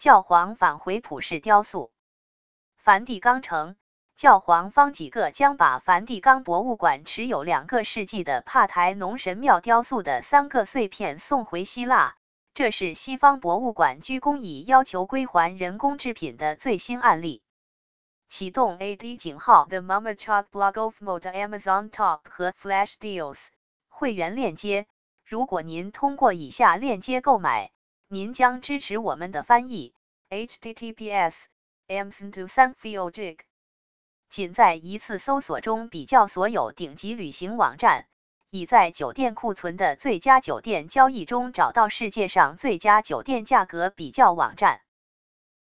教皇返回普世雕塑。梵蒂冈城，教皇方几个将把梵蒂冈博物馆持有两个世纪的帕台农神庙雕塑的三个碎片送回希腊。这是西方博物馆鞠躬以要求归还人工制品的最新案例。启动 AD 井号 The Mamachok Blog of Mode Amazon Top 和 Flash Deals 会员链接。如果您通过以下链接购买，您将支持我们的翻译。https amazon to thank feel jig。仅在一次搜索中比较所有顶级旅行网站，已在酒店库存的最佳酒店交易中找到世界上最佳酒店价格比较网站。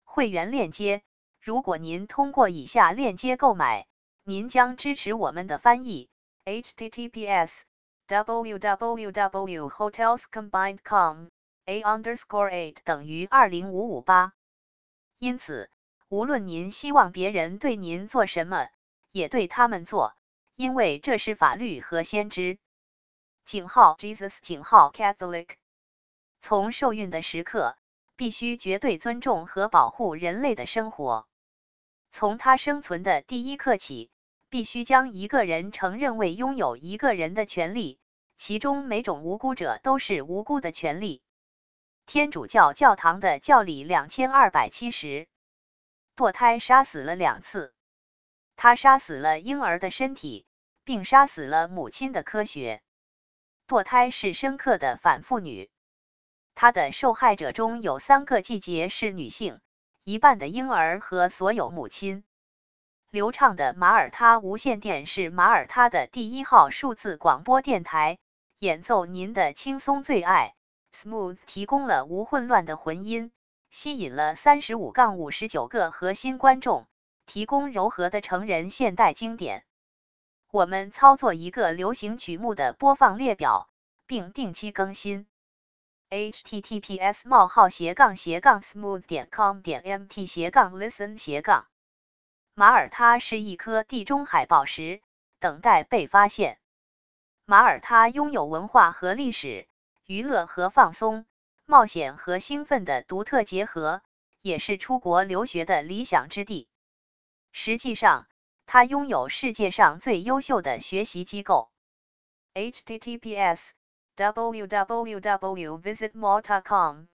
会员链接。如果您通过以下链接购买，您将支持我们的翻译。https www.hotelscombined.com a underscore eight 等于二零五五八。因此。无论您希望别人对您做什么，也对他们做，因为这是法律和先知。井号 Jesus 井号 Catholic。从受孕的时刻，必须绝对尊重和保护人类的生活。从他生存的第一刻起，必须将一个人承认为拥有一个人的权利，其中每种无辜者都是无辜的权利。天主教教堂的教理两千二百七十。堕胎杀死了两次，他杀死了婴儿的身体，并杀死了母亲的科学。堕胎是深刻的反妇女，他的受害者中有三个季节是女性，一半的婴儿和所有母亲。流畅的马耳他无线电是马耳他的第一号数字广播电台，演奏您的轻松最爱。Smooth 提供了无混乱的混音。吸引了三十五杠五十九个核心观众，提供柔和的成人现代经典。我们操作一个流行曲目的播放列表，并定期更新。https: 冒号斜杠斜杠 smooth 点 com 点 mt 斜杠 listen 斜杠。马耳他是一颗地中海宝石，等待被发现。马耳他拥有文化和历史、娱乐和放松。冒险和兴奋的独特结合，也是出国留学的理想之地。实际上，它拥有世界上最优秀的学习机构。https www.visitmalta.com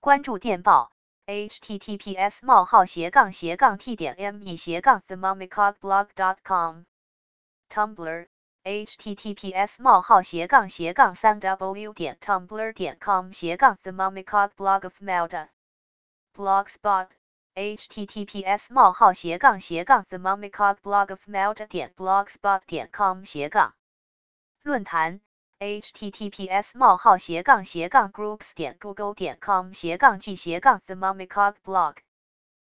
关注电报。https: 冒号斜杠斜杠 t 点 me 斜杠 themomicogblog.com Tumblr https: 冒号斜杠斜杠三 w 点 tumblr 点 com 斜杠 the mummycock blog of Malta blogspot https: 冒号斜杠斜杠 the mummycock blog of Malta 点 blogspot 点 com 斜杠论坛 https: 冒号斜杠斜杠 groups 点 google 点 com 斜杠 g 斜杠 the mummycock blog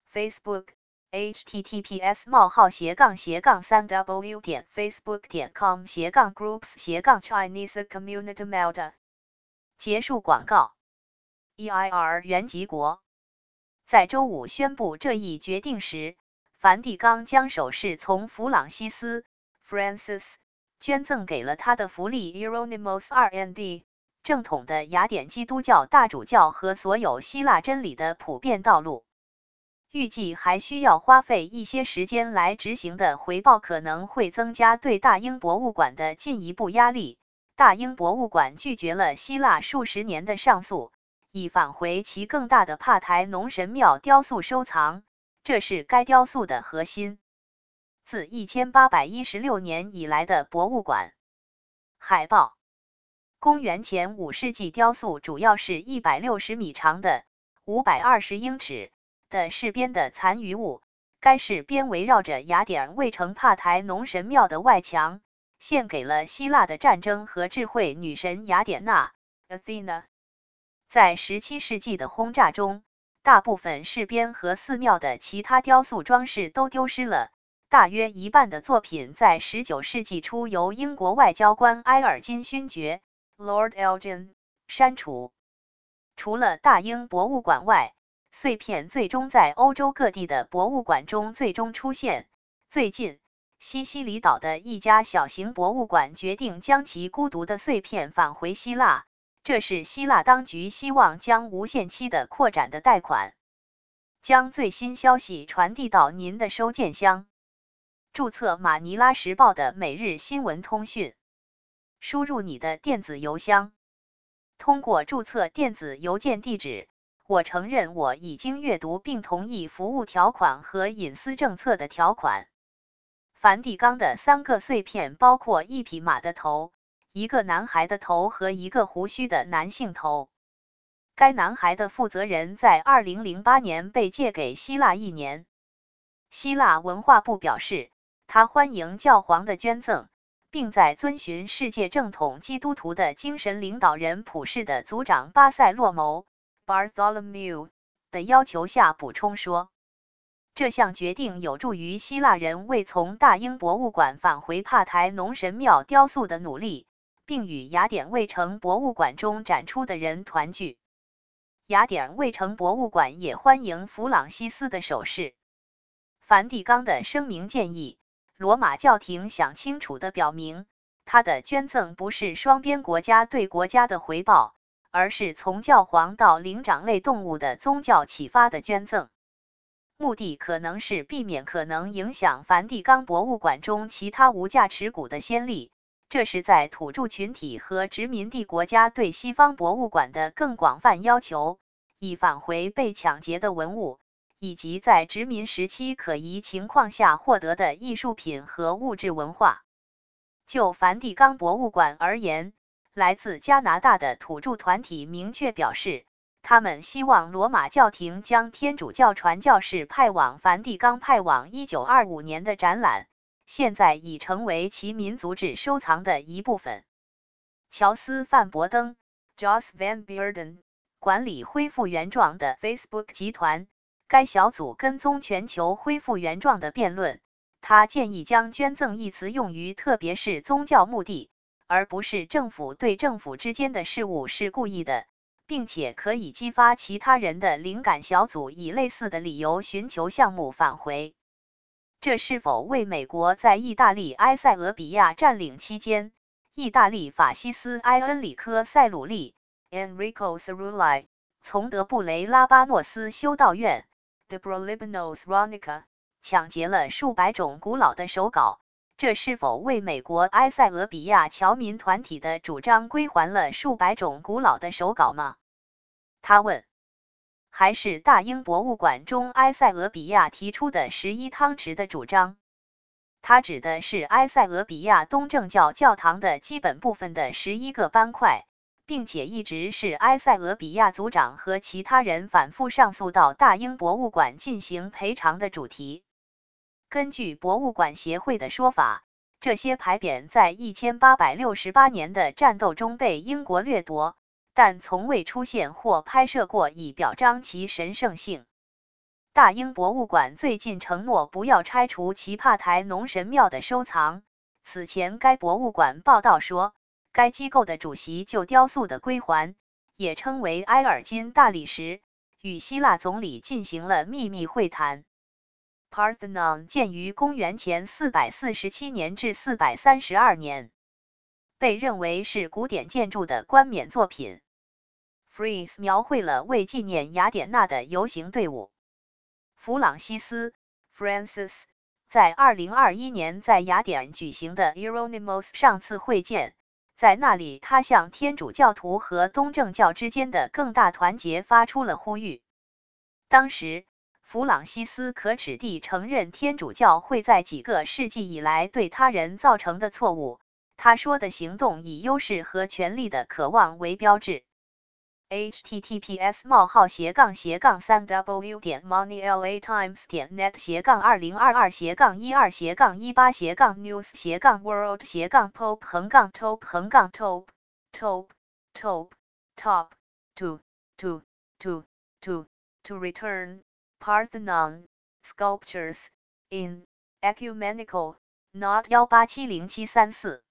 Facebook https: 冒号斜杠斜杠三 w 点 facebook 点 com 斜杠 groups 斜杠 Chinese Community Malta 结束广告。EIR 原籍国在周五宣布这一决定时，梵蒂冈将首饰从弗朗西斯 Francis 捐赠给了他的福利 euronymos R&D 正统的雅典基督教大主教和所有希腊真理的普遍道路。预计还需要花费一些时间来执行的回报可能会增加对大英博物馆的进一步压力。大英博物馆拒绝了希腊数十年的上诉，以返回其更大的帕台农神庙雕塑收藏，这是该雕塑的核心。自1816年以来的博物馆海报。公元前五世纪雕塑主要是一百六十米长的，五百二十英尺。的饰边的残余物，该饰边围绕着雅典卫城帕台农神庙的外墙，献给了希腊的战争和智慧女神雅典娜 （Athena）。在17世纪的轰炸中，大部分饰边和寺庙的其他雕塑装饰都丢失了，大约一半的作品在19世纪初由英国外交官埃尔金勋爵 （Lord Elgin） 删除。除了大英博物馆外，碎片最终在欧洲各地的博物馆中最终出现。最近，西西里岛的一家小型博物馆决定将其孤独的碎片返回希腊，这是希腊当局希望将无限期的扩展的贷款。将最新消息传递到您的收件箱。注册马尼拉时报的每日新闻通讯，输入你的电子邮箱。通过注册电子邮件地址，我承认我已经阅读并同意服务条款和隐私政策的条款。梵蒂冈的三个碎片包括一匹马的头、一个男孩的头和一个胡须的男性头。该男孩的负责人在2008年被借给希腊一年。希腊文化部表示，他欢迎教皇的捐赠，并在遵循世界正统基督徒的精神领导人普世的族长巴塞洛谋 （Bartholomew） 的要求下补充说，这项决定有助于希腊人为从大英博物馆返回帕台农神庙雕塑的努力，并与雅典卫城博物馆中展出的人团聚。雅典卫城博物馆也欢迎弗朗西斯的手势。梵蒂冈的声明建议，罗马教廷想清楚地表明，他的捐赠不是双边国家对国家的回报，而是从教皇到灵长类动物的宗教启发的捐赠。目的可能是避免可能影响梵蒂冈博物馆中其他无价持股的先例。这是在土著群体和殖民地国家对西方博物馆的更广泛要求，以返回被抢劫的文物，以及在殖民时期可疑情况下获得的艺术品和物质文化。就梵蒂冈博物馆而言，来自加拿大的土著团体明确表示，他们希望罗马教廷将天主教传教士派往梵蒂冈派往1925年的展览。现在已成为其民族志收藏的一部分。乔斯·范伯登 （Jos van Bearden） 管理恢复原状的 Facebook 集团，该小组跟踪全球恢复原状的辩论。他建议将“捐赠”一词用于特别是宗教目的，而不是政府对政府之间的事务是故意的，并且可以激发其他人的灵感。小组以类似的理由寻求项目返回。这是否为美国在意大利埃塞俄比亚占领期间，意大利法西斯埃恩里科·塞鲁利 （Enrico Cerulli） 从德布雷拉巴诺斯修道院 （De Brolibanos Ronica） 抢劫了数百种古老的手稿？这是否为美国埃塞俄比亚侨民团体的主张归还了数百种古老的手稿吗？他问。还是大英博物馆中埃塞俄比亚提出的十一汤匙的主张，它指的是埃塞俄比亚东正教教堂的基本部分的十一个斑块，并且一直是埃塞俄比亚族长和其他人反复上诉到大英博物馆进行赔偿的主题。根据博物馆协会的说法，这些牌匾在一千八百六十八年的战斗中被英国掠夺。但从未出现或拍摄过，以表彰其神圣性。大英博物馆最近承诺不要拆除奇帕台农神庙的收藏。此前，该博物馆报道说，该机构的主席就雕塑的归还，也称为埃尔金大理石，与希腊总理进行了秘密会谈。Parthenon 建于公元前447年至432年，被认为是古典建筑的冠冕作品。Freeze 描绘了为纪念雅典娜的游行队伍。弗朗西斯 （Francis） 在2021年在雅典举行的 euronymos 上次会见，在那里他向天主教徒和东正教之间的更大团结发出了呼吁。当时，弗朗西斯可耻地承认天主教会在几个世纪以来对他人造成的错误。他说的行动以优势和权力的渴望为标志。https: 冒号斜杠斜杠三 w 点 moneyla.times 点 net 斜杠二零二二斜杠一二斜杠一八斜杠 news 斜杠 world 斜杠 pope 横杠 top 横杠 top top top top to to to to to return Parthenon sculptures in ecumenical not 幺八七零七三四